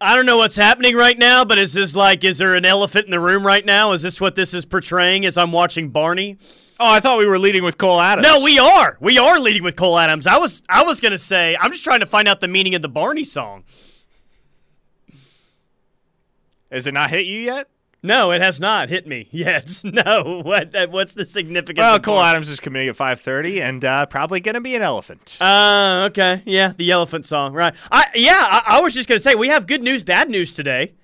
I don't know what's happening right now, but is this like, is there an elephant in the room right now? Is this what this is portraying as I'm watching Barney? Oh, I thought we were leading with Cole Adams. No, we are. We are leading with Cole Adams. I was I was gonna say I'm just trying to find out the meaning of the Barney song. Has it not hit you yet? No, it has not hit me yet. No, what? What's the significance? Well, Cole? Adams is committing at 5:30, and uh, probably going to be an elephant. Uh, okay, yeah, the elephant song, right? I yeah, I, I was just gonna say we have good news, bad news today,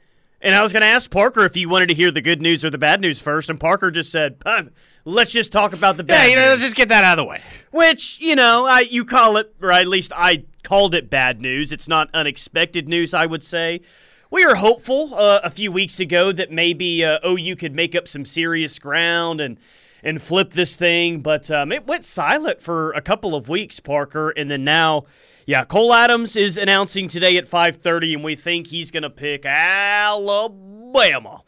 and I was gonna ask Parker if he wanted to hear the good news or the bad news first, and Parker just said, "Uh, "Let's just talk about the yeah, bad." you know, news. let's just get that out of the way. Which, you know, I, you call it, or at least I called it bad news. It's not unexpected news, I would say. We were hopeful uh, a few weeks ago that maybe uh, OU could make up some serious ground and and flip this thing, but um, it went silent for a couple of weeks, Parker, and then now, yeah, Cole Adams is announcing today at 5:30, and we think he's going to pick Alabama.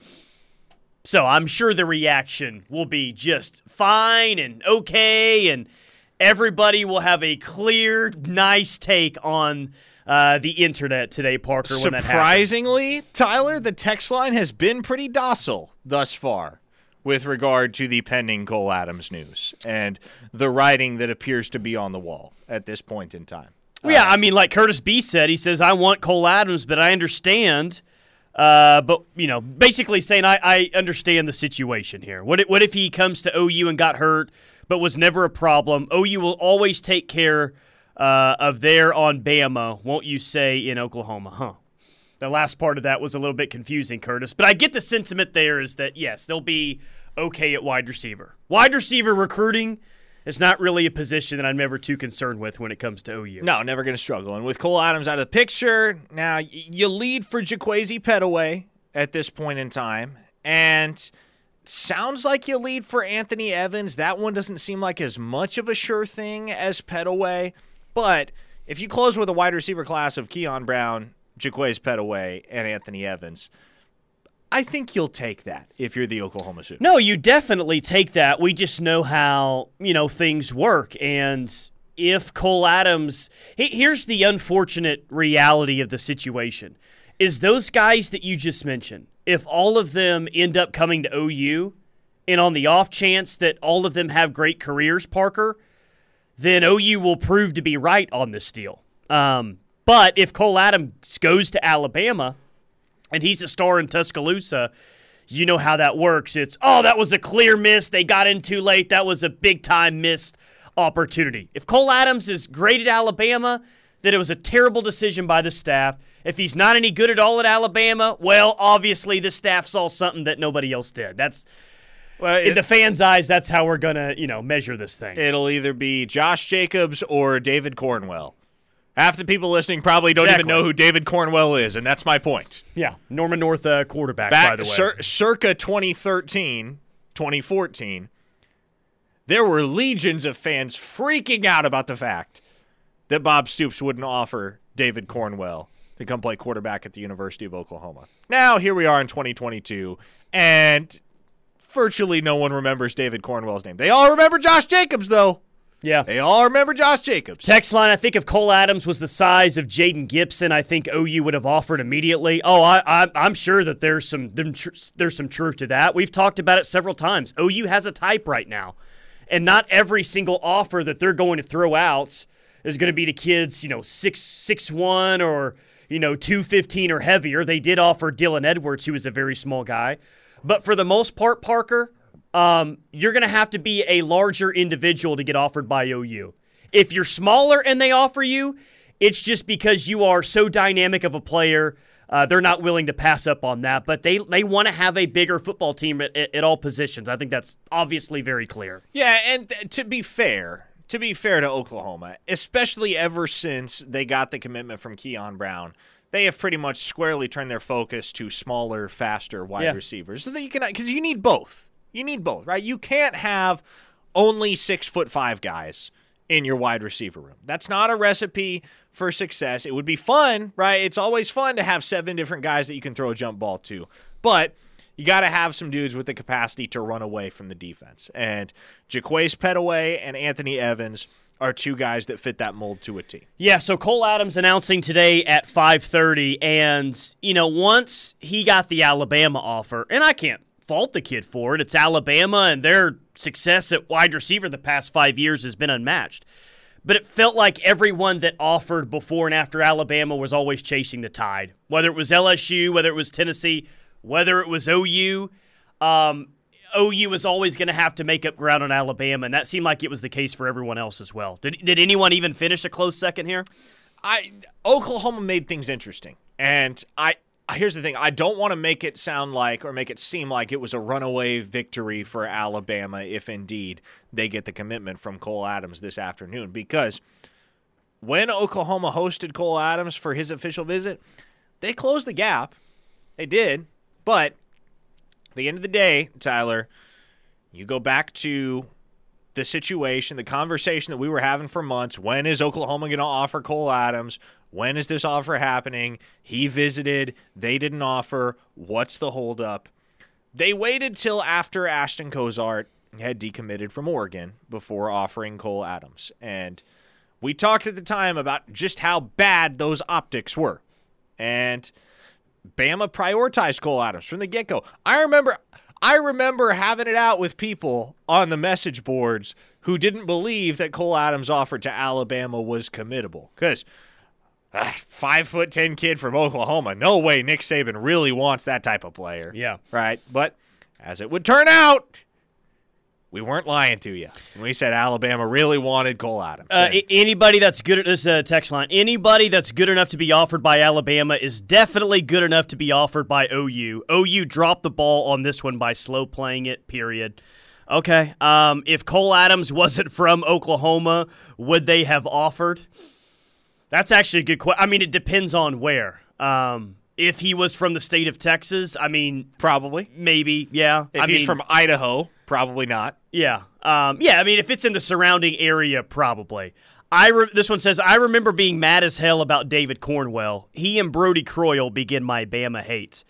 So I'm sure the reaction will be just fine and okay, and everybody will have a clear, nice take on uh, the internet today, Parker. When that. Surprisingly, Tyler, the text line has been pretty docile thus far with regard to the pending Cole Adams news and the writing that appears to be on the wall at this point in time. Well, yeah, I mean, like Curtis B said, he says, I want Cole Adams, but I understand. Uh, but, you know, basically saying, I, I understand the situation here. What if, what if he comes to OU and got hurt, but was never a problem? OU will always take care uh, of there on Bama, won't you say, in Oklahoma? Huh. The last part of that was a little bit confusing, Curtis. But I get the sentiment there is that, yes, they'll be okay at wide receiver. Wide receiver recruiting is not really a position that I'm ever too concerned with when it comes to OU. No, never going to struggle. And with Cole Adams out of the picture, now you lead for Jaquazi Petaway at this point in time. And sounds like you lead for Anthony Evans. That one doesn't seem like as much of a sure thing as Petaway. But if you close with a wide receiver class of Keon Brown, Jaquazi Petaway, and Anthony Evans, I think you'll take that if you're the Oklahoma Sooners. No, you definitely take that. We just know how, you know, things work. And if Cole Adams, he- here's the unfortunate reality of the situation is those guys that you just mentioned, if all of them end up coming to OU, and on the off chance that all of them have great careers, Parker, then OU will prove to be right on this deal. Um, but if Cole Adams goes to Alabama and he's a star in Tuscaloosa, you know how that works. It's, oh, that was a clear miss. They got in too late. That was a big time missed opportunity. If Cole Adams is great at Alabama, then it was a terrible decision by the staff. If he's not any good at all at Alabama, well, obviously the staff saw something that nobody else did. That's Well, in the fans' eyes. That's how we're gonna, you know, measure this thing. it'll either be Josh Jacobs or David Cornwell. Half the people listening probably don't Exactly. even know who David Cornwell is, and that's my point. yeah, Norman North uh, quarterback, Back by the way. cir- circa 2013, 2014, there were legions of fans freaking out about the fact that Bob Stoops wouldn't offer David Cornwell to come play quarterback at the University of Oklahoma. Now, here we are in 2022, and virtually no one remembers David Cornwell's name. They all remember Josh Jacobs, though. yeah. They all remember Josh Jacobs. Text line, I think if Cole Adams was the size of Jaden Gibson, I think OU would have offered immediately. Oh, I, I, I'm sure that there's some there's some truth to that. We've talked about it several times. OU has a type right now, and not every single offer that they're going to throw out is going to be to kids, you know, six six one or you know two fifteen or heavier. They did offer Dylan Edwards, who is a very small guy, but for the most part, Parker, um, you're going to have to be a larger individual to get offered by OU. If you're smaller and they offer you, it's just because you are so dynamic of a player. Uh, they're not willing to pass up on that, but they they want to have a bigger football team at, at, at all positions. I think that's obviously very clear. Yeah, and th- to be fair, to be fair to Oklahoma, especially ever since they got the commitment from Keon Brown, they have pretty much squarely turned their focus to smaller, faster wide Yeah. receivers, so that you can because you need both. You need both, right? You can't have only six foot five guys in your wide receiver room. That's not a recipe for success. It would be fun, right? It's always fun to have seven different guys that you can throw a jump ball to, but you got to have some dudes with the capacity to run away from the defense. And Jaquace Petaway and Anthony Evans are two guys that fit that mold to a T. Yeah, so Cole Adams announcing today at 5:30 and you know, once he got the Alabama offer, and I can't fault the kid for it. It's Alabama and their success at wide receiver the past 5 years has been unmatched. But it felt like everyone that offered before and after Alabama was always chasing the tide. Whether it was LSU, whether it was Tennessee, whether it was OU, um, OU was always going to have to make up ground on Alabama, and that seemed like it was the case for everyone else as well. Did, did anyone even finish a close second here? I Oklahoma made things interesting, and I here's the thing: I don't want to make it sound like or make it seem like it was a runaway victory for Alabama if indeed they get the commitment from Cole Adams this afternoon, because when Oklahoma hosted Cole Adams for his official visit, they closed the gap. They did, but the end of the day, Tyler, you go back to the situation, the conversation that we were having for months. When is Oklahoma going to offer Cole Adams? When is this offer happening? He visited, they didn't offer. What's the holdup? They waited till after Ashton Cozart had decommitted from Oregon before offering Cole Adams. And we talked at the time about just how bad those optics were. And Bama prioritized Cole Adams from the get go. I remember I remember having it out with people on the message boards who didn't believe that Cole Adams' offer to Alabama was committable. Because uh, five foot ten kid from Oklahoma, no way Nick Saban really wants that type of player. Yeah. Right. But as it would turn out, we weren't lying to you. We said Alabama really wanted Cole Adams. Uh, anybody that's good at this uh, text line, anybody that's good enough to be offered by Alabama is definitely good enough to be offered by OU. OU dropped the ball on this one by slow playing it. Period. Okay. Um, if Cole Adams wasn't from Oklahoma, would they have offered? That's actually a good question. I mean, it depends on where. Um, if he was from the state of Texas, I mean, probably, maybe, yeah. If I he's mean, from Idaho, probably not. Yeah, um, yeah. I mean, if it's in the surrounding area, probably. I re- this one says I remember being mad as hell about David Cornwell. He and Brodie Croyle begin my Bama hate.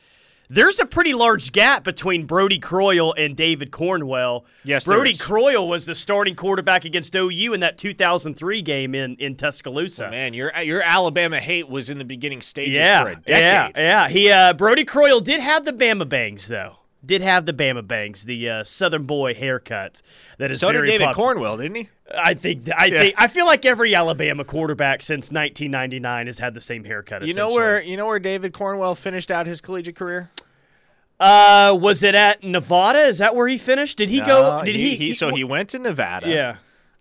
There's a pretty large gap between Brodie Croyle and David Cornwell. Yes, Brodie. Croyle was the starting quarterback against OU in that 2003 game in in Tuscaloosa. Man, your your Alabama hate was in the beginning stages yeah, for a decade. yeah, yeah. He uh, Brodie Croyle did have the Bama bangs though. Did have the Bama bangs, the uh, Southern boy haircut that is So did David popular. Cornwell, didn't he? I think I Yeah. think I feel like every Alabama quarterback since 1999 has had the same haircut. You know where you know where David Cornwell finished out his collegiate career? Uh, was it at Nevada? Is that where he finished? Did he go? No, Did he? so he went to Nevada. Yeah.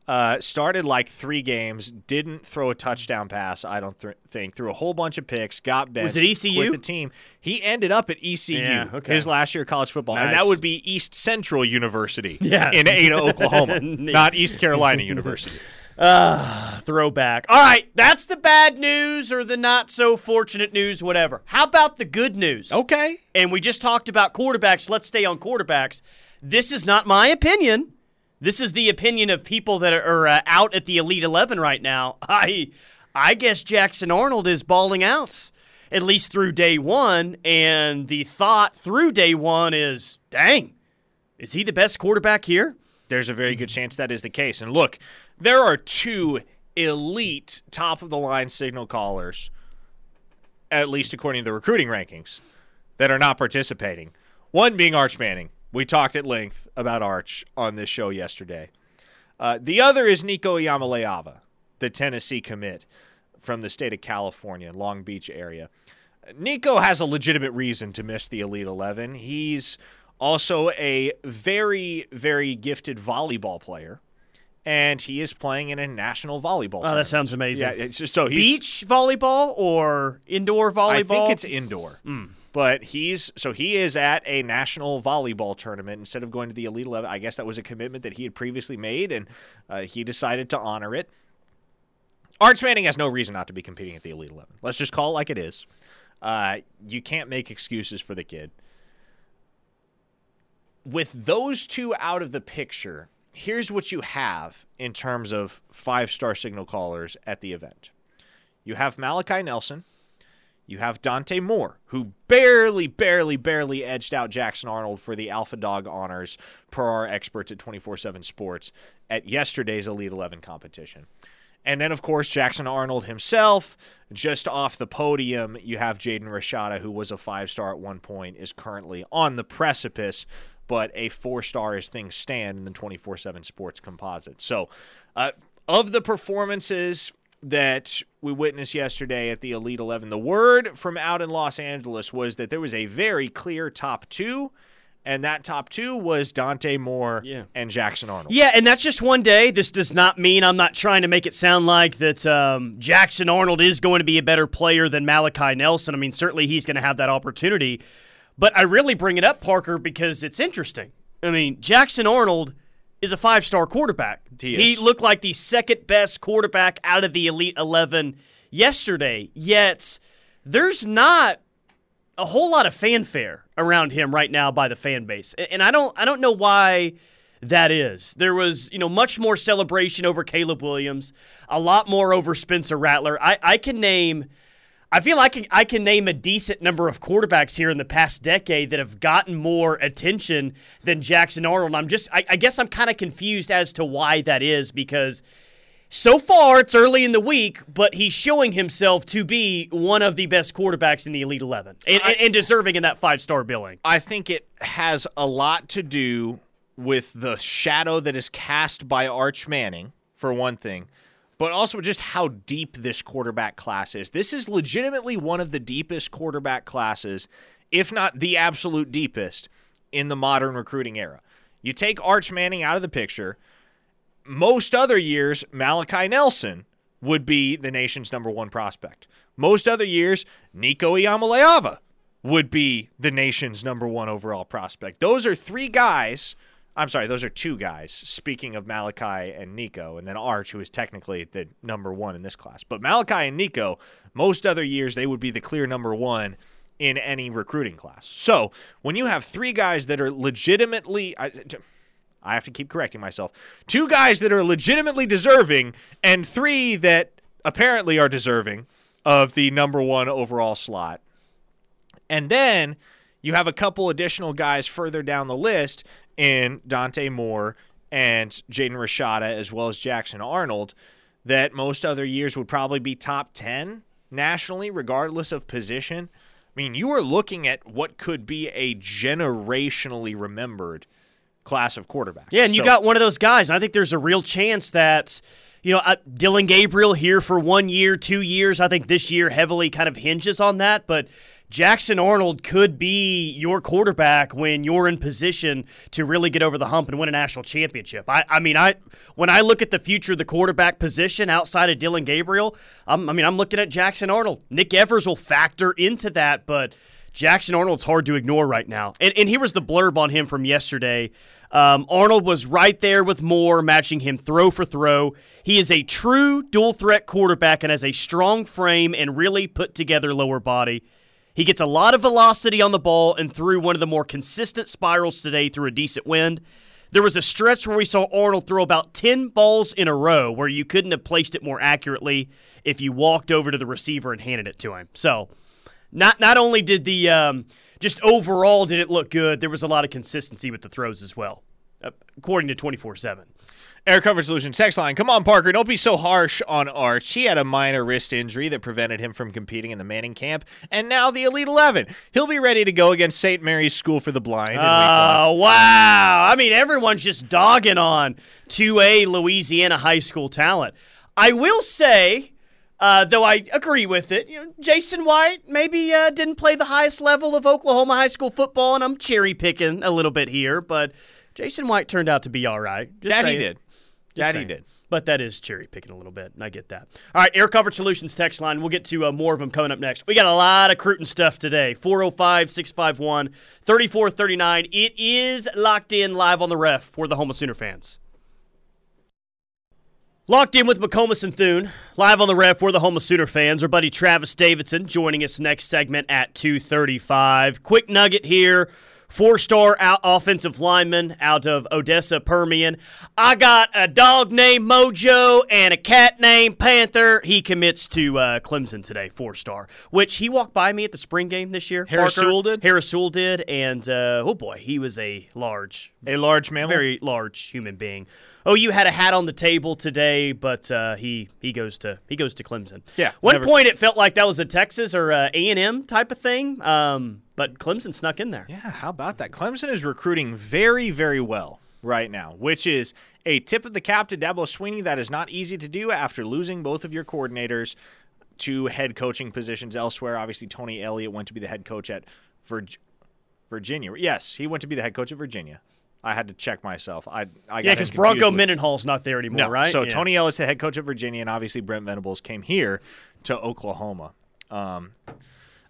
Uh, started like three games, didn't throw a touchdown pass. I don't th- think threw a whole bunch of picks. Got benched. Was it ECU? Quit the team. He ended up at ECU. Yeah, okay. His last year of college football, and that would be East Central University. Yeah. in Ada, Oklahoma, not East Carolina University. Ah, throwback. All right, that's the bad news or the not so fortunate news, whatever. How about the good news? Okay. and we just talked about quarterbacks. Let's stay on quarterbacks. This is not my opinion. This is the opinion of people that are uh, out at the Elite Eleven right now. I, I guess Jackson Arnold is balling out at least through day one, and the thought through day one is, dang, is he the best quarterback here? there's a very good chance that is the case. And look, there are two elite top of the line signal callers, at least according to the recruiting rankings, that are not participating. One being Arch Manning. We talked at length about Arch on this show yesterday. Uh, the other is Nico Iamaleava, the Tennessee commit from the state of California, Long Beach area. Nico has a legitimate reason to miss the Elite 11. He's also a very, very gifted volleyball player, and he is playing in a national volleyball Oh, tournament. that sounds amazing. Yeah, it's just so he's Beach volleyball or indoor volleyball? I think it's indoor. But he's so he is at a national volleyball tournament instead of going to the Elite Eleven. I guess that was a commitment that he had previously made, and uh, he decided to honor it. Arch Manning has no reason not to be competing at the Elite Eleven. Let's just call it like it is. Uh, you can't make excuses for the kid. With those two out of the picture, here's what you have in terms of five star signal callers at the event. You have Malachi Nelson, you have Dante Moore, who barely, barely, barely edged out Jackson Arnold for the Alpha Dog honors per our experts at 24 7 Sports at yesterday's Elite 11 competition. And then, of course, Jackson Arnold himself, just off the podium, you have Jaden Rashada, who was a five star at one point, is currently on the precipice, but a four star as things stand in the 24 7 sports composite. So, uh, of the performances that we witnessed yesterday at the Elite 11, the word from out in Los Angeles was that there was a very clear top two and that top two was Dante Moore Yeah. and Jackson Arnold. Yeah, and that's just one day. This does not mean I'm not trying to make it sound like that um, Jackson Arnold is going to be a better player than Malachi Nelson. I mean, certainly he's going to have that opportunity. But I really bring it up, Parker, because it's interesting. I mean, Jackson Arnold is a five star quarterback. He is. looked like the second best quarterback out of the Elite 11 yesterday, yet there's not a whole lot of fanfare around him right now by the fan base. And I don't I don't know why that is. There was, you know, much more celebration over Caleb Williams, a lot more over Spencer Rattler. I, I can name I feel like I can name a decent number of quarterbacks here in the past decade that have gotten more attention than Jackson Arnold. I'm just I, I guess I'm kind of confused as to why that is because so far, it's early in the week, but he's showing himself to be one of the best quarterbacks in the Elite 11 and, and, and deserving in that five star billing. I think it has a lot to do with the shadow that is cast by Arch Manning, for one thing, but also just how deep this quarterback class is. This is legitimately one of the deepest quarterback classes, if not the absolute deepest, in the modern recruiting era. You take Arch Manning out of the picture, most other years, Malachi Nelson would be the nation's number one prospect. Most other years, Nico Iamaleava would be the nation's number one overall prospect. Those are three guys. I'm sorry, those are two guys. Speaking of Malachi and Nico, and then Arch, who is technically the number one in this class. But Malachi and Nico, most other years, they would be the clear number one in any recruiting class. So when you have three guys that are legitimately. I, I have to keep correcting myself. Two guys that are legitimately deserving, and three that apparently are deserving of the number one overall slot. And then you have a couple additional guys further down the list in Dante Moore and Jaden Rashada, as well as Jackson Arnold, that most other years would probably be top 10 nationally, regardless of position. I mean, you are looking at what could be a generationally remembered class of quarterbacks. Yeah, and you got one of those guys. And I think there's a real chance that, you know, uh, Dillon Gabriel here for one year, two years. I think this year heavily kind of hinges on that. But Jackson Arnold could be your quarterback when you're in position to really get over the hump and win a national championship. I, I mean, I when I look at the future of the quarterback position outside of Dillon Gabriel, I'm, I mean, I'm looking at Jackson Arnold. Nick Evers will factor into that, but Jackson Arnold's hard to ignore right now. And, and here was the blurb on him from yesterday. Um, Arnold was right there with Moore, matching him throw for throw. He is a true dual threat quarterback and has a strong frame and really put together lower body. He gets a lot of velocity on the ball and threw one of the more consistent spirals today through a decent wind. There was a stretch where we saw Arnold throw about 10 balls in a row where you couldn't have placed it more accurately if you walked over to the receiver and handed it to him. So, not not only did the um, just overall did it look good, there was a lot of consistency with the throws as well, uh, according to 24 7. Air Cover Solution text line. Come on, Parker. Don't be so harsh on Arch. He had a minor wrist injury that prevented him from competing in the Manning camp, and now the Elite 11. He'll be ready to go against St. Mary's School for the Blind. in week one. Oh, wow. I mean, everyone's just dogging on 2A Louisiana high school talent. I will say, uh, though I agree with it, you know, Jason White maybe uh, didn't play the highest level of Oklahoma high school football, and I'm cherry picking a little bit here, but Jason White turned out to be all right. Just That he did. Just That he did. But that is cherry picking a little bit, and I get that. All right, Air Coverage Solutions text line. We'll get to uh, more of them coming up next. We got a lot of Cruton stuff today 405 651 3439. It is locked in live on the ref for the Homa Sooner fans. Locked in with McComas and Thune, live on the ref for the Homa Sooner fans. Our buddy Travis Davidson joining us next segment at 235. Quick nugget here four star offensive lineman out of Odessa Permian. I got a dog named Mojo and a cat named Panther. He commits to uh, Clemson today, four star, which he walked by me at the spring game this year. Harris Parker. Sewell did? Harris Sewell did. And uh, oh boy, he was a large, A large mammal. very large human being. Oh, you had a hat on the table today, but uh, he he goes to he goes to Clemson. Yeah, One never- point it felt like that was a Texas or A and M type of thing, um, but Clemson snuck in there. Yeah, how about that? Clemson is recruiting very, very well right now, which is a tip of the cap to Dabo Swinney. That is not easy to do after losing both of your coordinators to head coaching positions elsewhere. Obviously, Tony Elliott went to be the head coach at Virg- Virginia. Yes, he went to be the head coach at Virginia. I had to check myself. I, I Yeah, because Bronco with- Mendenhall's not there anymore, no, right? So Yeah. Tony Ellis, the head coach at Virginia, and obviously Brent Venables came here to Oklahoma. Um,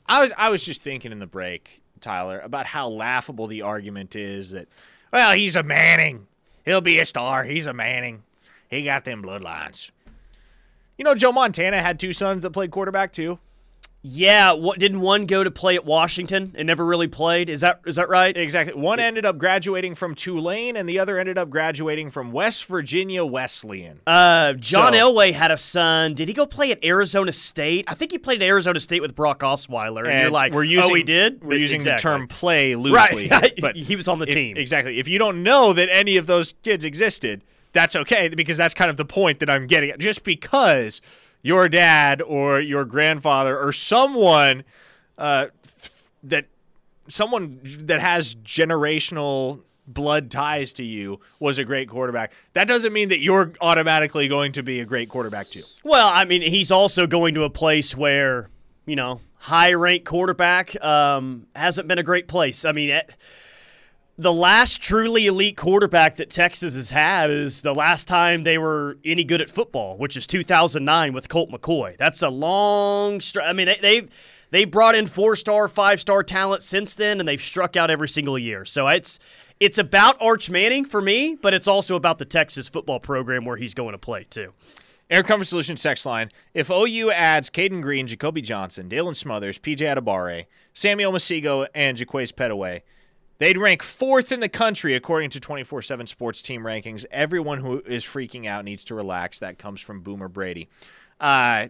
I was I was just thinking in the break, Tyler, about how laughable the argument is that, well, he's a Manning, he'll be a star. He's a Manning, he got them bloodlines. You know, Joe Montana had two sons that played quarterback too. Yeah, what didn't one go to play at Washington and never really played? Is that is that right? Exactly. One ended up graduating from Tulane, and the other ended up graduating from West Virginia Wesleyan. Uh, John So- Elway had a son. Did he go play at Arizona State? I think he played at Arizona State with Brock Osweiler. And, you're like, we're using, oh, he did. We're using Exactly. the term "play" loosely, Right. here, but He was on the if- team. exactly. If you don't know that any of those kids existed, that's okay because that's kind of the point that I'm getting at. Just because your dad or your grandfather or someone uh, that someone that has generational blood ties to you was a great quarterback, that doesn't mean that you're automatically going to be a great quarterback too. Well, I mean, he's also going to a place where you know high ranked quarterback um, hasn't been a great place. I mean. It, the last truly elite quarterback that Texas has had is the last time they were any good at football, which is 2009 with Colt McCoy. That's a long. Str- I mean, they, they've they brought in four star, five star talent since then, and they've struck out every single year. So it's it's about Arch Manning for me, but it's also about the Texas football program where he's going to play too. Air Comfort Solutions text line. If OU adds Caden Green, Jacoby Johnson, Daylan Smothers, PJ Adabare, Samuel Omosigho, and Jaquaze Petaway, they'd rank fourth in the country according to 24 7 sports team rankings. Everyone who is freaking out needs to relax. That comes from Boomer Brady. Uh,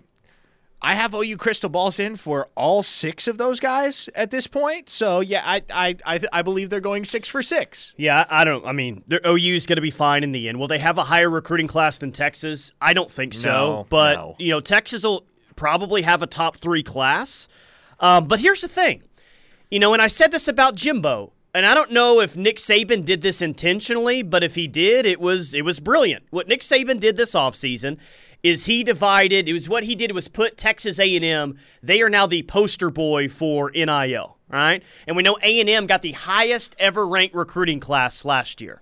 I have OU crystal balls in for all six of those guys at this point. So, yeah, I I, I, I believe they're going six for six. Yeah, I don't. I mean, their OU's going to be fine in the end. Will they have a higher recruiting class than Texas? I don't think so. No, but no. you know, Texas will probably have a top three class. Um, but here's the thing, you know, and I said this about Jimbo, and I don't know if Nick Saban did this intentionally, but if he did, it was it was brilliant. What Nick Saban did this offseason is he divided. It was what he did was put Texas A&M. They are now the poster boy for NIL, right? And we know A&M got the highest ever ranked recruiting class last year.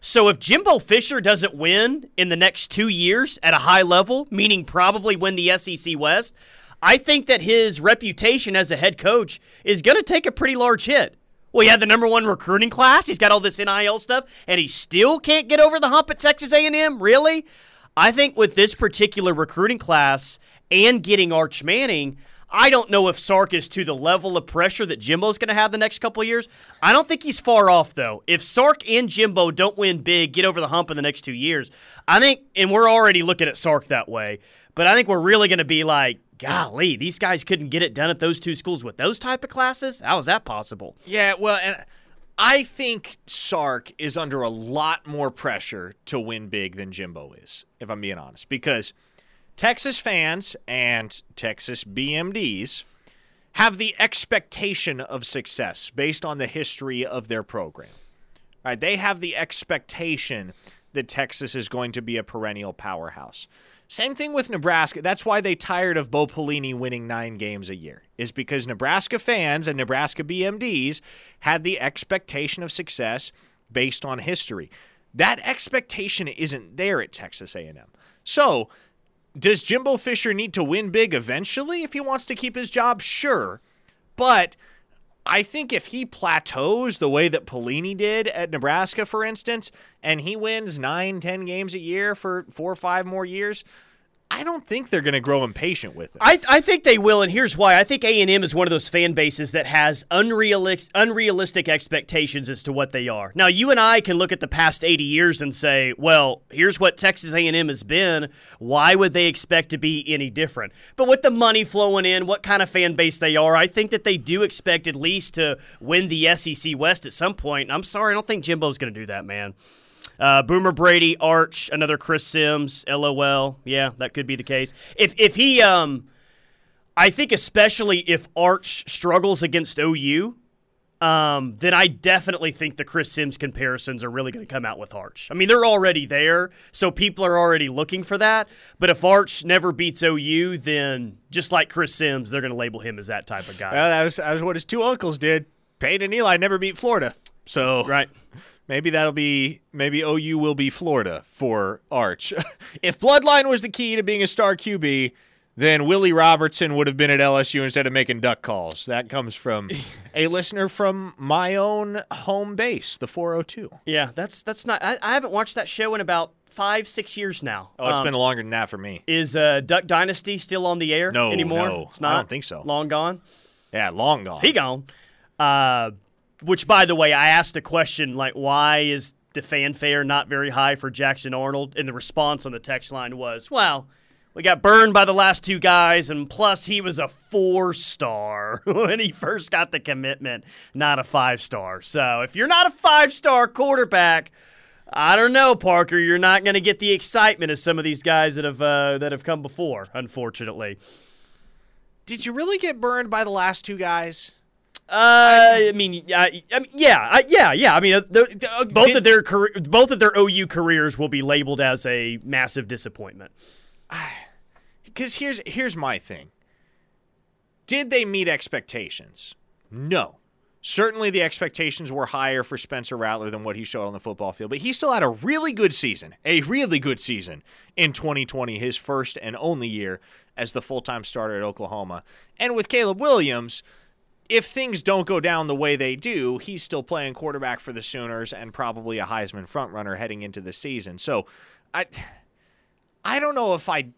So if Jimbo Fisher doesn't win in the next two years at a high level, meaning probably win the SEC West, I think that his reputation as a head coach is going to take a pretty large hit. Well, he had the number one recruiting class. He's got all this NIL stuff, and he still can't get over the hump at Texas A&M. Really? I think with this particular recruiting class and getting Arch Manning, I don't know if Sark is to the level of pressure that Jimbo's going to have the next couple years. I don't think he's far off though. If Sark and Jimbo don't win big, get over the hump in the next two years, I think, and we're already looking at Sark that way. But I think we're really going to be like, golly, these guys couldn't get it done at those two schools with those type of classes. How is that possible? Yeah, well, and I think Sark is under a lot more pressure to win big than Jimbo is, if I'm being honest, because Texas fans and Texas BMDs have the expectation of success based on the history of their program. Right? They have the expectation that Texas is going to be a perennial powerhouse. Same thing with Nebraska. That's why they tired of Bo Pelini winning nine games a year, is because Nebraska fans and Nebraska BMDs had the expectation of success based on history. That expectation isn't there at Texas A&M. So, does Jimbo Fisher need to win big eventually if he wants to keep his job? Sure. But I think if he plateaus the way that Pelini did at Nebraska, for instance, and he wins nine, ten games a year for four or five more years, I don't think they're going to grow impatient with it. I, I think they will, and here's why. I think A and M is one of those fan bases that has unrealistic unrealistic expectations as to what they are. Now, you and I can look at the past 80 years and say, well, here's what Texas A and M has been. Why would they expect to be any different? But with the money flowing in, what kind of fan base they are, I think that they do expect at least to win the SEC West at some point. I'm sorry, I don't think Jimbo's going to do that, man. Uh, Boomer Brady, Arch, another Chris Simms, LOL. Yeah, that could be the case. If if he, um, I think especially if Arch struggles against OU, um, then I definitely think the Chris Simms comparisons are really going to come out with Arch. I mean, they're already there, so people are already looking for that. But if Arch never beats OU, then just like Chris Simms, they're going to label him as that type of guy. Well, that was, that was what his two uncles did. Payne and Eli never beat Florida. So right. Maybe that'll be maybe OU will be Florida for Arch. if Bloodline was the key to being a star QB, then Willie Robertson would have been at LSU instead of making duck calls. That comes from a listener from my own home base, the 402. Yeah, that's that's not. I, I haven't watched that show in about five, six years now. Oh, it's um, been longer than that for me. Is uh, Duck Dynasty still on the air no, anymore? No, it's not. I don't think so. Long gone. Yeah, long gone. He gone. Uh, which, by the way, I asked the question like, why is the fanfare not very high for Jackson Arnold? And the response on the text line was, well, we got burned by the last two guys, and plus he was a four star when he first got the commitment, not a five star. So if you're not a five star quarterback, I don't know, Parker. You're not going to get the excitement of some of these guys that have uh, that have come before. Unfortunately. Did you really get burned by the last two guys? Uh, I mean, I, I mean, yeah, yeah, yeah. I mean, uh, uh, both of their career, both of their OU careers will be labeled as a massive disappointment. Because here's here's my thing. Did they meet expectations? No. Certainly, the expectations were higher for Spencer Rattler than what he showed on the football field, but he still had a really good season, a really good season in 2020, his first and only year as the full time starter at Oklahoma. And with Caleb Williams, if things don't go down the way they do, he's still playing quarterback for the Sooners and probably a Heisman frontrunner heading into the season. So, I, I don't know if I,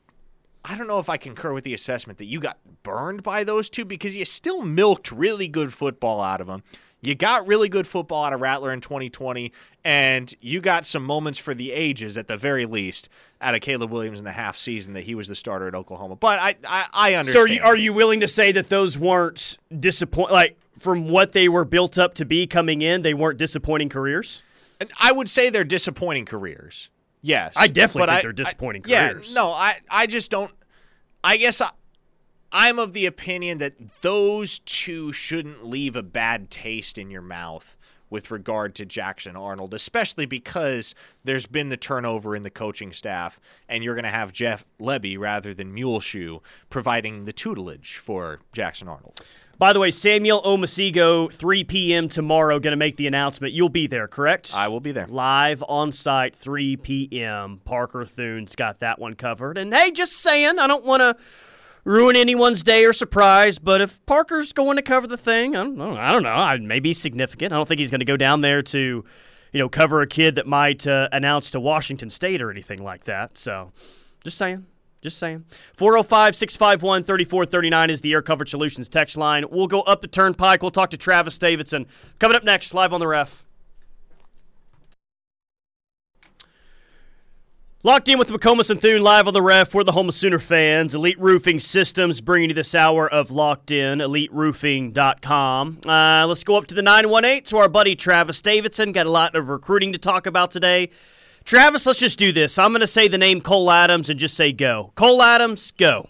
I don't know if I concur with the assessment that you got burned by those two because you still milked really good football out of them. You got really good football out of Rattler in 2020, and you got some moments for the ages at the very least out of Caleb Williams in the half season that he was the starter at Oklahoma. But I, I, I understand. So are you, are you willing to say that those weren't disappoint like from what they were built up to be coming in, they weren't disappointing careers? And I would say they're disappointing careers. Yes, I definitely think I, they're disappointing I, careers. Yeah, no, I, I just don't. I guess I, I'm of the opinion that those two shouldn't leave a bad taste in your mouth with regard to Jackson Arnold, especially because there's been the turnover in the coaching staff, and you're going to have Jeff Lebby rather than Muleshoe providing the tutelage for Jackson Arnold. By the way, Samuel Omosigho, 3 p.m. tomorrow, going to make the announcement. You'll be there, correct? I will be there. Live on site, 3 p.m. Parker Thune's got that one covered. And hey, just saying, I don't want to ruin anyone's day or surprise. But if Parker's going to cover the thing, I don't know. I don't know. I may be significant. I don't think he's going to go down there to, you know, cover a kid that might uh, announce to Washington State or anything like that. So, just saying. Just saying. 405 651 3439 is the Air Coverage Solutions text line. We'll go up the turnpike. We'll talk to Travis Davidson. Coming up next, live on the ref. Locked in with the McComas and Thune live on the ref for the home of Sooner fans. Elite Roofing Systems bringing you this hour of Locked In, eliteroofing.com. Uh, let's go up to the 918 to our buddy Travis Davidson. Got a lot of recruiting to talk about today. Travis, let's just do this. I'm going to say the name Cole Adams and just say go. Cole Adams, go.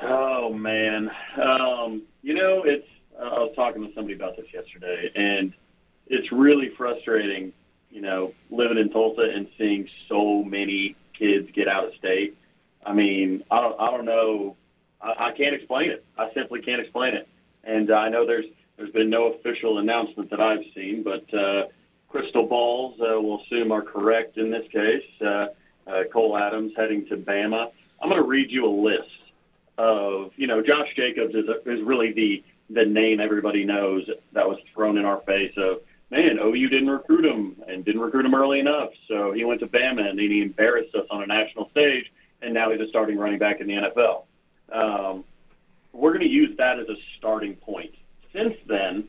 Oh, man. Um, you know, it's. I was talking to somebody about this yesterday, and it's really frustrating you know, living in Tulsa and seeing so many kids get out of state. I mean, I don't, I don't know. I, I can't explain it. I simply can't explain it. And I know there's there's been no official announcement that I've seen, but uh, crystal balls uh, will assume are correct in this case. Uh, uh, Cole Adams heading to Bama. I'm going to read you a list of, you know, Josh Jacobs is, a, is really the the name everybody knows that was thrown in our face of man, OU didn't recruit him and didn't recruit him early enough. So he went to Bama and then he embarrassed us on a national stage. and now he's a starting running back in the NFL. Um, we're going to use that as a starting point. Since then,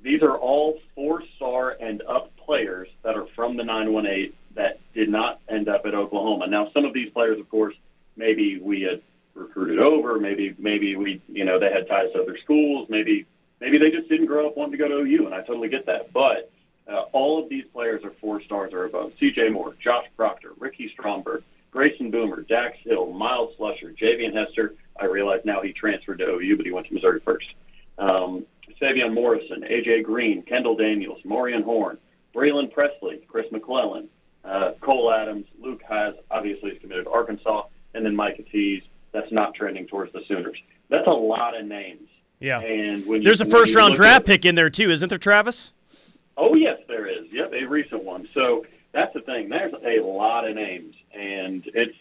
these are all four-star and up players that are from the 918 that did not end up at Oklahoma. Now, some of these players, of course, maybe we had recruited over, maybe maybe we you know they had ties to other schools, maybe maybe they just didn't grow up wanting to go to OU, and I totally get that. But uh, all of these players are four stars or above. C.J. Moore, Josh Proctor, Ricky Stromberg, Grayson Boomer, Dax Hill, Myles Slusher, Javian Hester. I realize now he transferred to OU, but he went to Missouri first. Um, Savion Morrison, A.J. Green, Kendall Daniels, Morian Horn, Braylon Presley, Chris McClellan, uh, Cole Adams, Luke Hasz, obviously is committed to Arkansas, and then Micah Tease. That's not trending towards the Sooners. That's a lot of names. Yeah. And when There's you, a first round draft at- pick in there too, isn't there, Travis? Oh yes, there is. Yep, a recent one. So that's the thing. There's a lot of names, and it's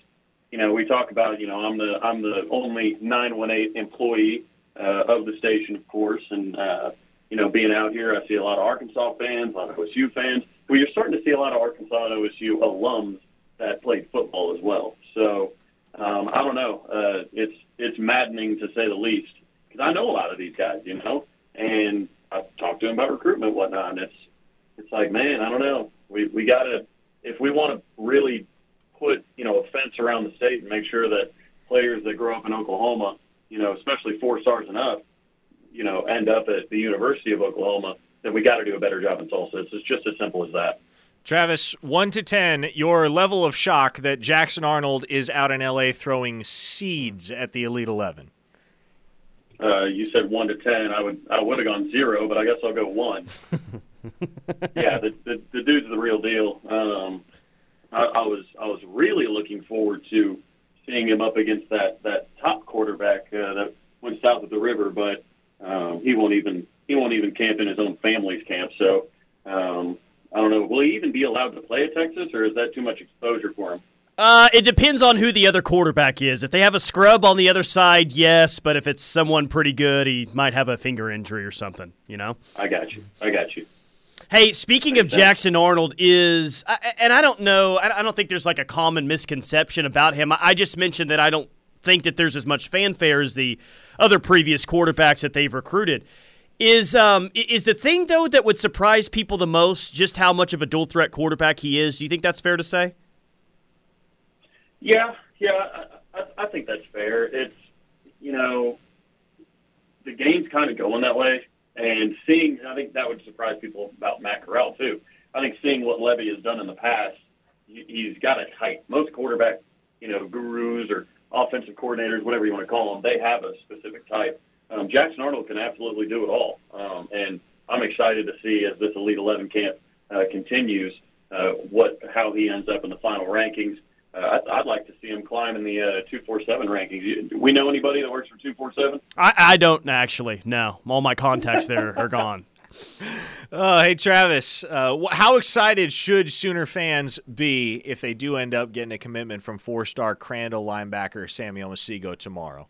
you know we talk about you know I'm the I'm the only 918 employee uh, of the station, of course, and uh, you know being out here, I see a lot of Arkansas fans, a lot of OSU fans. Well, you're starting to see a lot of Arkansas and OSU alums that played football as well. So um, I don't know. Uh, it's it's maddening to say the least because I know a lot of these guys, you know, and I've talked to them about recruitment and whatnot, and it's it's like, man, I don't know. We we got to if we want to really put you know a fence around the state and make sure that players that grow up in Oklahoma, you know, especially four stars and up, you know, end up at the University of Oklahoma, then we got to do a better job in Tulsa. It's, just as simple as that. Travis, 1 to 10, your level of shock that Jackson Arnold is out in LA throwing seeds at the Elite 11. Uh, you said one to ten. I would I would have gone zero, but I guess I'll go one. yeah, the, the the dude's the real deal. Um, I, I was I was really looking forward to seeing him up against that that top quarterback uh, that went south of the river, but um, he won't even he won't even camp in his own family's camp. So um, I don't know. Will he even be allowed to play at Texas, or is that too much exposure for him? Uh, it depends on who the other quarterback is. If they have a scrub on the other side, yes. But if it's someone pretty good, he might have a finger injury or something. You know. I got you. I got you. Hey, speaking of sense. Jackson Arnold, is and I don't know, I I don't think there's like a common misconception about him. I just mentioned that I don't think that there's as much fanfare as the other previous quarterbacks that they've recruited. Is um is the thing though that would surprise people the most just how much of a dual threat quarterback he is? Do you think that's fair to say? Yeah, yeah, I, I, I think that's fair. It's you know, the game's kind of going that way, and seeing I think that would surprise people about Matt Corral too. I think seeing what Lebby has done in the past, he- he's got a type. Most quarterback, you know, gurus or offensive coordinators, whatever you want to call them, they have a specific type. Um, Jackson Arnold can absolutely do it all, um, and I'm excited to see as this Elite Eleven camp uh, continues uh, what how he ends up in the final rankings. Uh, I'd, I'd like to see him climb in the uh, two four seven rankings. Do we know anybody that works for two four seven? I, I don't actually. No, all my contacts there are gone. Uh, hey, Travis, uh, wh- how excited should Sooner fans be if they do end up getting a commitment from four star Crandall linebacker Samuel Omosigho tomorrow?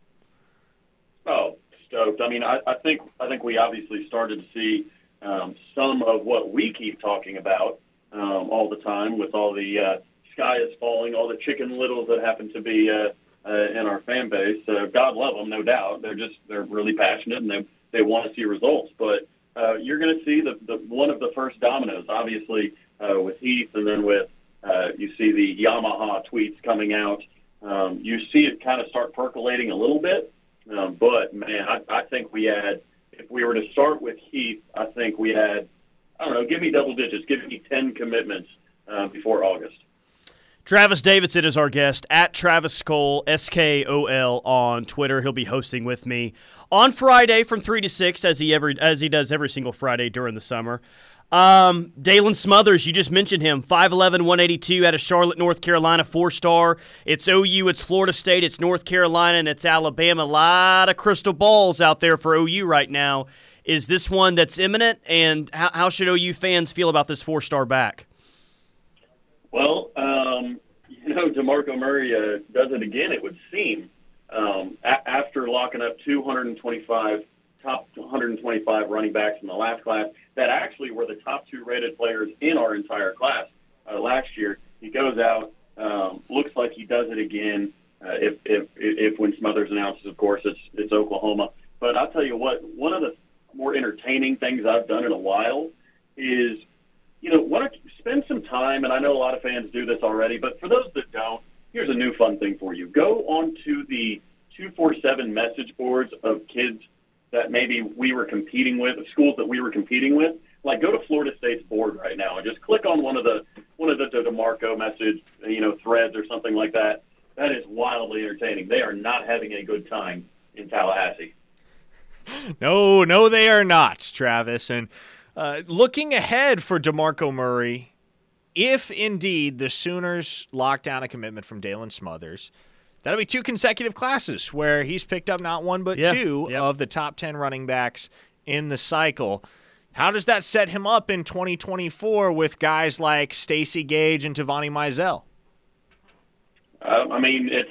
Oh, stoked. I mean, I, I think I think we obviously started to see um, some of what we keep talking about um, all the time with all the uh, sky is falling, all the chicken littles that happen to be uh, uh, in our fan base. Uh, God love them, no doubt. They're just they're really passionate and they they want to see results. But uh, you're going to see the, the one of the first dominoes, obviously uh, with Heath, and then with uh, you see the Yamaha tweets coming out. Um, you see it kind of start percolating a little bit. Um, but man, I, I think we had, if we were to start with Heath, I think we had, I don't know, give me double digits, give me 10 commitments uh, before August. Travis Davidson is our guest at Travis Cole, S K O L on Twitter. He'll be hosting with me on Friday from three to six, as he every as he does every single Friday during the summer. Um, Daylan Smothers, you just mentioned him, 5'11", 182 out of Charlotte, North Carolina, four star. It's OU, it's Florida State, it's North Carolina, and it's Alabama. A lot of crystal balls out there for OU right now. Is this one that's imminent, and how, how should OU fans feel about this four star back? Well, you know, DeMarco Murray uh, does it again, it would seem, um, a- after locking up 225 top 125 running backs in the last class that actually were the top two rated players in our entire class uh, last year. He goes out, um, looks like he does it again. Uh, if, if if when Smothers announces, of course, it's it's Oklahoma. But I'll tell you what, one of the more entertaining things I've done in a while is, you know, want to spend some time, and I know a lot of fans do this already, but for those that don't, here's a new fun thing for you. Go onto the 247 message boards of kids that maybe we were competing with, schools that we were competing with. Like go to Florida State's board right now and just click on one of the one of the, the DeMarco message, you know, threads or something like that. That is wildly entertaining. They are not having a good time in Tallahassee. No, no, they are not, Travis. And uh, looking ahead for DeMarco Murray, if indeed the Sooners lock down a commitment from Daylan Smothers, that'll be two consecutive classes where he's picked up not one but yeah, two yep. of the top 10 running backs in the cycle. How does that set him up in 2024 with guys like Stacy Gage and Tavani Mizell? Um, I mean, it's.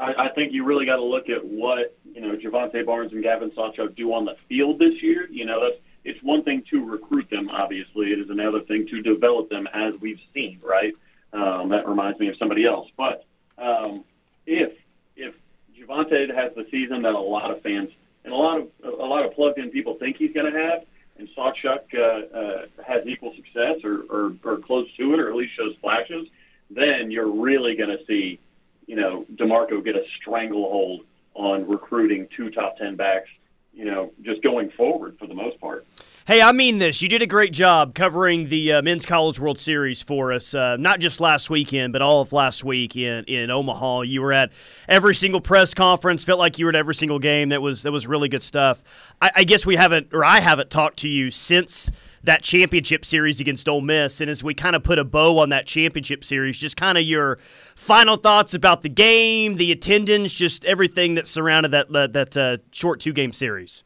I, I think you really got to look at what you know Jovantae Barnes and Gavin Sawchuk do on the field this year. You know, that's it's one thing to recruit them. Obviously, it is another thing to develop them, as we've seen. Right? Um, that reminds me of somebody else. But um, if if Jovantae has the season that a lot of fans and a lot of a lot of plugged in people think he's going to have, and Sawchuk uh, uh, has equal success or, or, or close to it, or at least shows flashes, then you're really going to see, you know, DeMarco get a stranglehold on recruiting two top 10 backs, you know, just going forward for the most part. Hey, I mean this. You did a great job covering the uh, Men's College World Series for us, uh, not just last weekend, but all of last week in, in Omaha. You were at every single press conference, felt like you were at every single game. That was that was really good stuff. I, I guess we haven't, or I haven't talked to you since that championship series against Ole Miss. And as we kind of put a bow on that championship series, just kind of your final thoughts about the game, the attendance, just everything that surrounded that that, uh, short two game series.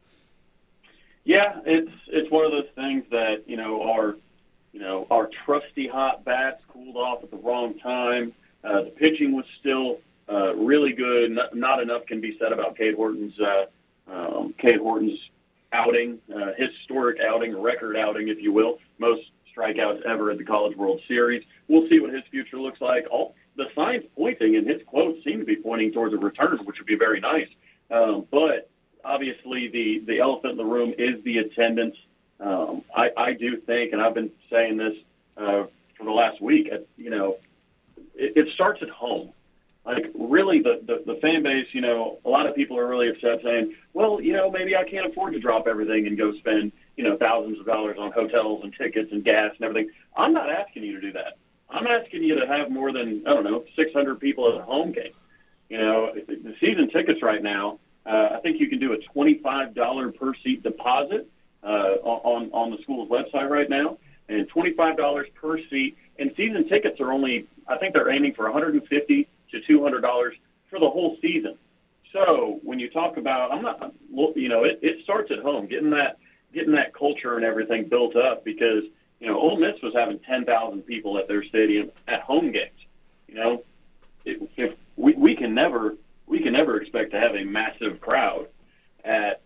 Yeah, it's it's one of those things that you know our you know our trusty hot bats cooled off at the wrong time. Uh, the pitching was still uh, really good. Not, not enough can be said about Cade Horton's uh, um, Horton's outing, uh, historic outing, record outing, if you will, most strikeouts ever at the College World Series. We'll see what his future looks like. All the signs pointing, and his quotes seem to be pointing towards a return, which would be very nice. Um, but obviously the the elephant in the room is the attendance. Um, I, I do think, and I've been saying this uh, for the last week. You know, it, it starts at home. Like really, the, the the fan base. You know, a lot of people are really upset, saying, "Well, you know, maybe I can't afford to drop everything and go spend you know thousands of dollars on hotels and tickets and gas and everything." I'm not asking you to do that. I'm asking you to have more than I don't know 600 people at a home game. You know, the season tickets right now uh, I think you can do a $25 per seat deposit uh, on on the school's website right now, and $25 per seat. And season tickets are only, I think they're aiming for 150 to $200 for the whole season. So when you talk about, I'm not, you know, it, it starts at home, getting that getting that culture and everything built up because you know Ole Miss was having 10,000 people at their stadium at home games. You know, if, if we we can never we can never expect to have a massive crowd at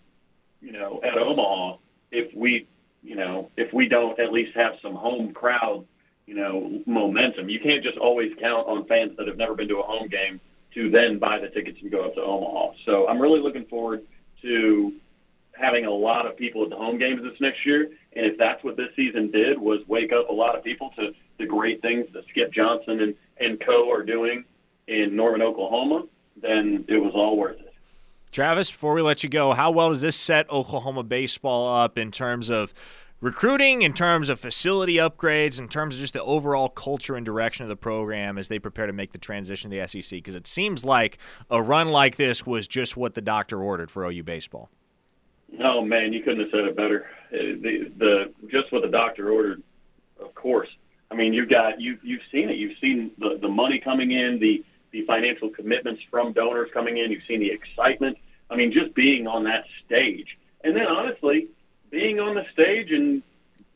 you know at Omaha if we you know if we don't at least have some home crowd you know momentum. You can't just always count on fans that have never been to a home game to then buy the tickets and go up to Omaha. So I'm really looking forward to having a lot of people at the home games this next year. And if that's what this season did was wake up a lot of people to the great things that Skip Johnson and, and co are doing in Norman, Oklahoma, then it was all worth it. Travis, before we let you go, how well does this set Oklahoma baseball up in terms of recruiting, in terms of facility upgrades, in terms of just the overall culture and direction of the program as they prepare to make the transition to the SEC? Because it seems like a run like this was just what the doctor ordered for OU baseball. No, man, you couldn't have said it better. Uh, the, the just what the doctor ordered, of course. I mean, you've got you've you've seen it. You've seen the the money coming in, the the financial commitments from donors coming in. You've seen the excitement. I mean, just being on that stage. And then honestly, being on the stage and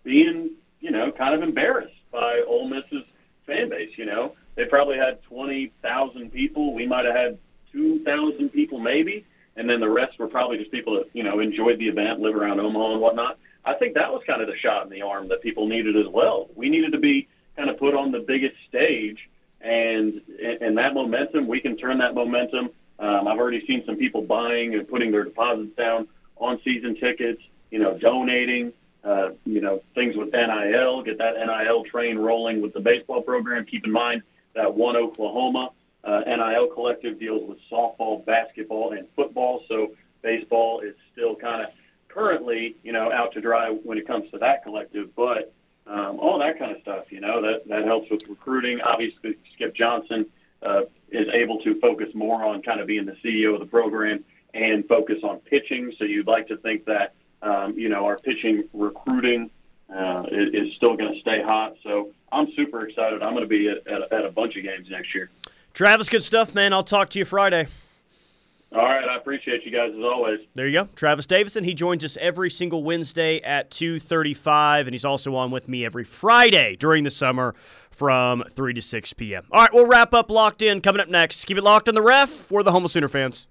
being, you know, kind of embarrassed by Ole Miss's fan base, you know. They probably had 20,000 people. We might have had 2,000 people maybe. And then the rest were probably just people that, you know, enjoyed the event, live around Omaha and whatnot. I think that was kind of the shot in the arm that people needed as well. We needed to be kind of put on the biggest stage and and that momentum, we can turn that momentum. Um, I've already seen some people buying and putting their deposits down on season tickets. You know, donating. Uh, you know, things with NIL, get that NIL train rolling with the baseball program. Keep in mind that one Oklahoma uh, NIL collective deals with softball, basketball, and football. So baseball is still kind of currently, you know, out to dry when it comes to that collective. But um, all that kind of stuff, you know, that that helps with recruiting. Obviously, Skip Johnson uh, is able to focus more on kind of being the CEO of the program and focus on pitching. So you'd like to think that, um, you know, our pitching recruiting uh, is, is still going to stay hot. So I'm super excited. I'm going to be at, at, at a bunch of games next year. Travis, good stuff, man. I'll talk to you Friday. All right, I appreciate you guys as always. There you go, Travis Davison. He joins us every single Wednesday at two thirty-five, and he's also on with me every Friday during the summer from three to six p.m. All right, we'll wrap up locked in. Coming up next, keep it locked on the ref for the Homo Sooner fans.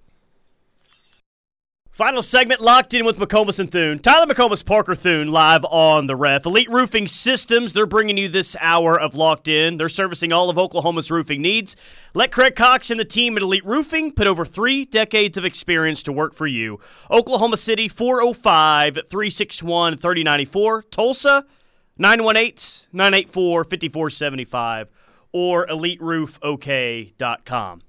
Final segment locked in with McComas and Thune. Tyler McComas, Parker Thune, live on the ref. Elite Roofing Systems, they're bringing you this hour of Locked In. They're servicing all of Oklahoma's roofing needs. Let Craig Cox and the team at Elite Roofing put over three decades of experience to work for you. Oklahoma City, 405 361 3094. Tulsa, 918 984 5475. Or EliteRoofOK.com.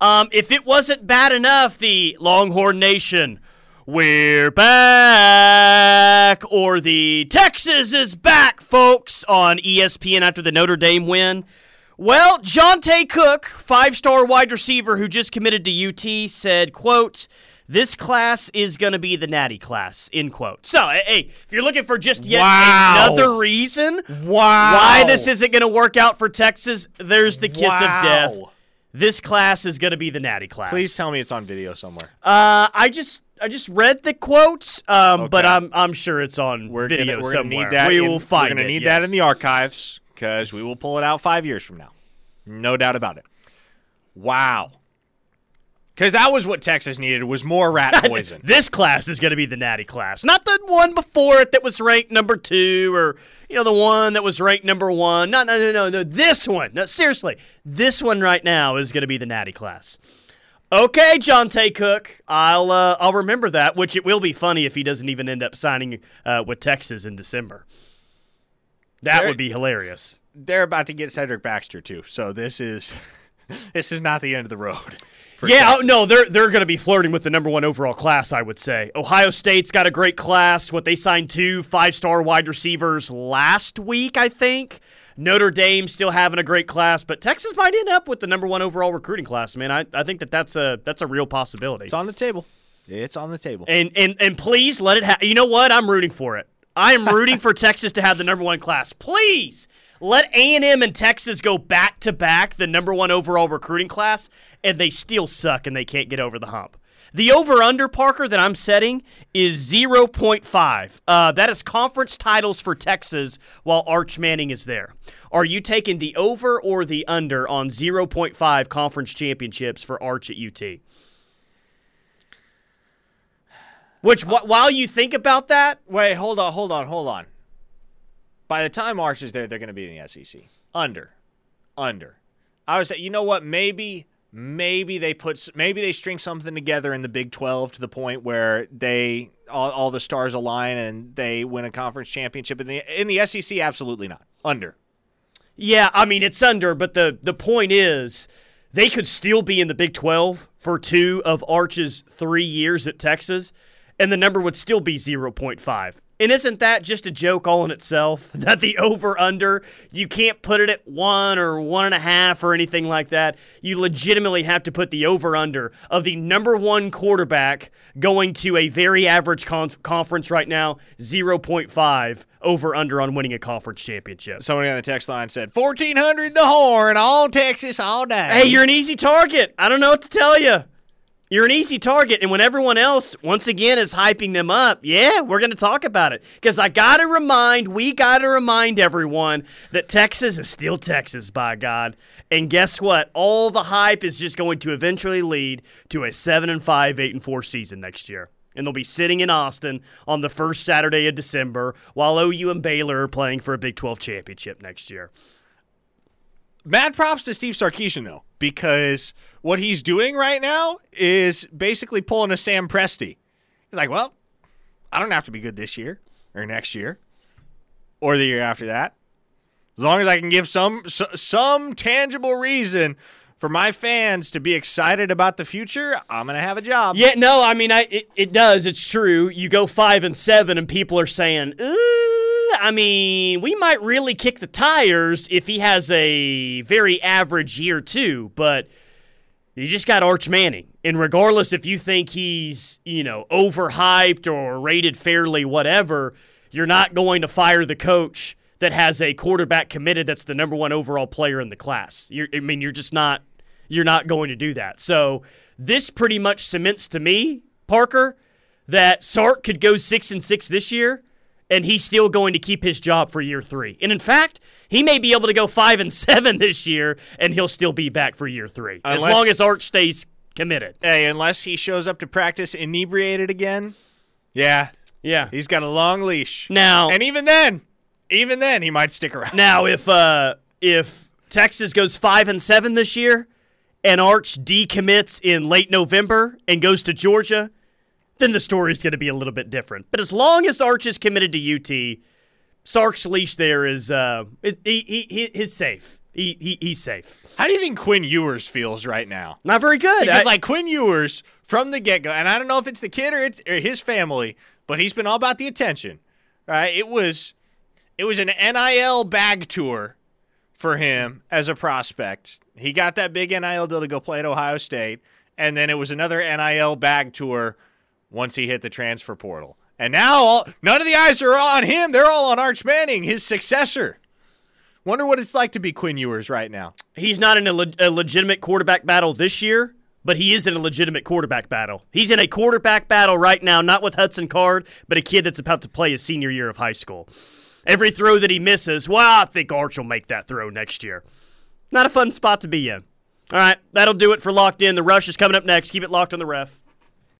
Um, if it wasn't bad enough, the Longhorn Nation, we're back, or the Texas is back, folks, on ESPN after the Notre Dame win. Well, Johntay Cook, five-star wide receiver who just committed to UT, said, quote, this class is going to be the natty class, end quote. So, hey, if you're looking for just yet Wow. another reason Wow. why this isn't going to work out for Texas, there's the kiss Wow. of death. This class is going to be the natty class. Please tell me it's on video somewhere. Uh, I just I just read the quotes, um, but I'm I'm sure it's on We're video gonna, we're somewhere. Gonna need that we in- will find We're gonna it, need yes. that in the archives because we will pull it out five years from now. No doubt about it. Wow. Because that was what Texas needed was more rat poison. This class is going to be the natty class, not the one before it that was ranked number two, or you know the one that was ranked number one. No, no, no, no, no. This one, no, seriously, this one right now is going to be the natty class. Okay, Johntay Cook, I'll uh, I'll remember that. Which it will be funny if he doesn't even end up signing uh, with Texas in December. That There- would be hilarious. They're about to get Cedric Baxter too, so this is this is not the end of the road. For Yeah, oh, no, they're they're going to be flirting with the number one overall class. I would say Ohio State's got a great class. What they signed two five star wide receivers last week, I think. Notre Dame still having a great class, but Texas might end up with the number one overall recruiting class. Man, I, I think that that's a that's a real possibility. It's on the table. It's on the table. And and and please let it happen. You know what? I'm rooting for it. I am rooting for Texas to have the number one class. Please let A and M and Texas go back to back the number one overall recruiting class, and they still suck and they can't get over the hump. The over under Parker that I'm setting is 0.5. Uh, that is conference titles for Texas while Arch Manning is there. Are you taking the over or the under on 0.5 conference championships for Arch at UT? Which, wh- while you think about that, Wait, hold on, hold on, hold on. By the time Arch is there, they're going to be in the SEC. Under, under. I would say, you know what? Maybe, maybe they put, maybe they string something together in the Big Twelve to the point where they all, all the stars align and they win a conference championship. In the in the SEC, absolutely not. Under. Yeah, I mean it's under, but the the point is they could still be in the Big 12 for two of Arch's 3 years at Texas and the number would still be 0.5. And isn't that just a joke all in itself? That the over under, you can't put it at one or one and a half or anything like that. You legitimately have to put the over under of the number one quarterback going to a very average con- conference right now, 0.5 over under on winning a conference championship. Somebody on the text line said, 1400 the horn, all Texas, all day. Hey, you're an easy target. I don't know what to tell you. You're an easy target. And when everyone else, once again, is hyping them up, yeah, we're going to talk about it. Because I got to remind, we got to remind everyone that Texas is still Texas, by God. And guess what? All the hype is just going to eventually lead to a 7 and 5, 8 and 4 season next year. And they'll be sitting in Austin on the first Saturday of December while OU and Baylor are playing for a Big 12 championship next year. mad props to Steve Sarkisian though, because what he's doing right now is basically pulling a Sam Presti. He's like, well, I don't have to be good this year or next year or the year after that. As long as I can give some some tangible reason for my fans to be excited about the future, I'm gonna have a job. Yeah, no, I mean, I it, it does. It's true. You go five and seven, and people are saying, I mean, we might really kick the tires if he has a very average year too, but you just got Arch Manning. And regardless if you think he's, you know, overhyped or rated fairly, whatever, you're not going to fire the coach that has a quarterback committed that's the number one overall player in the class. You're, I mean, you're just not you're not going to do that. So this pretty much cements to me, Parker, that Sark could go six and six this year, and he's still going to keep his job for year three. And in fact, he may be able to go five and seven this year, and he'll still be back for year three unless, as long as Arch stays committed. Hey, unless he shows up to practice inebriated again, yeah, yeah, he's got a long leash now. And even then, even then, he might stick around. Now, if uh, if Texas goes five and seven this year, and Arch decommits in late November and goes to Georgia, then the story is going to be a little bit different. But as long as Arch is committed to UT, Sark's leash there is uh, he, he, he he's safe. He, he he's safe. How do you think Quinn Ewers feels right now? Not very good. Because I, like Quinn Ewers from the get go, and I don't know if it's the kid or, or his family, but he's been all about the attention. Right? It was it was an NIL bag tour for him as a prospect. He got that big NIL deal to go play at Ohio State, and then it was another NIL bag tour once he hit the transfer portal. And now all, none of the eyes are on him. They're all on Arch Manning, his successor. Wonder what it's like to be Quinn Ewers right now. He's not in a, le- a legitimate quarterback battle this year, but he is in a legitimate quarterback battle. He's in a quarterback battle right now, not with Hudson Card, but a kid that's about to play his senior year of high school. Every throw that he misses, well, I think Arch will make that throw next year. Not a fun spot to be in. All right, that'll do it for Locked In. The Rush is coming up next. Keep it locked on the ref.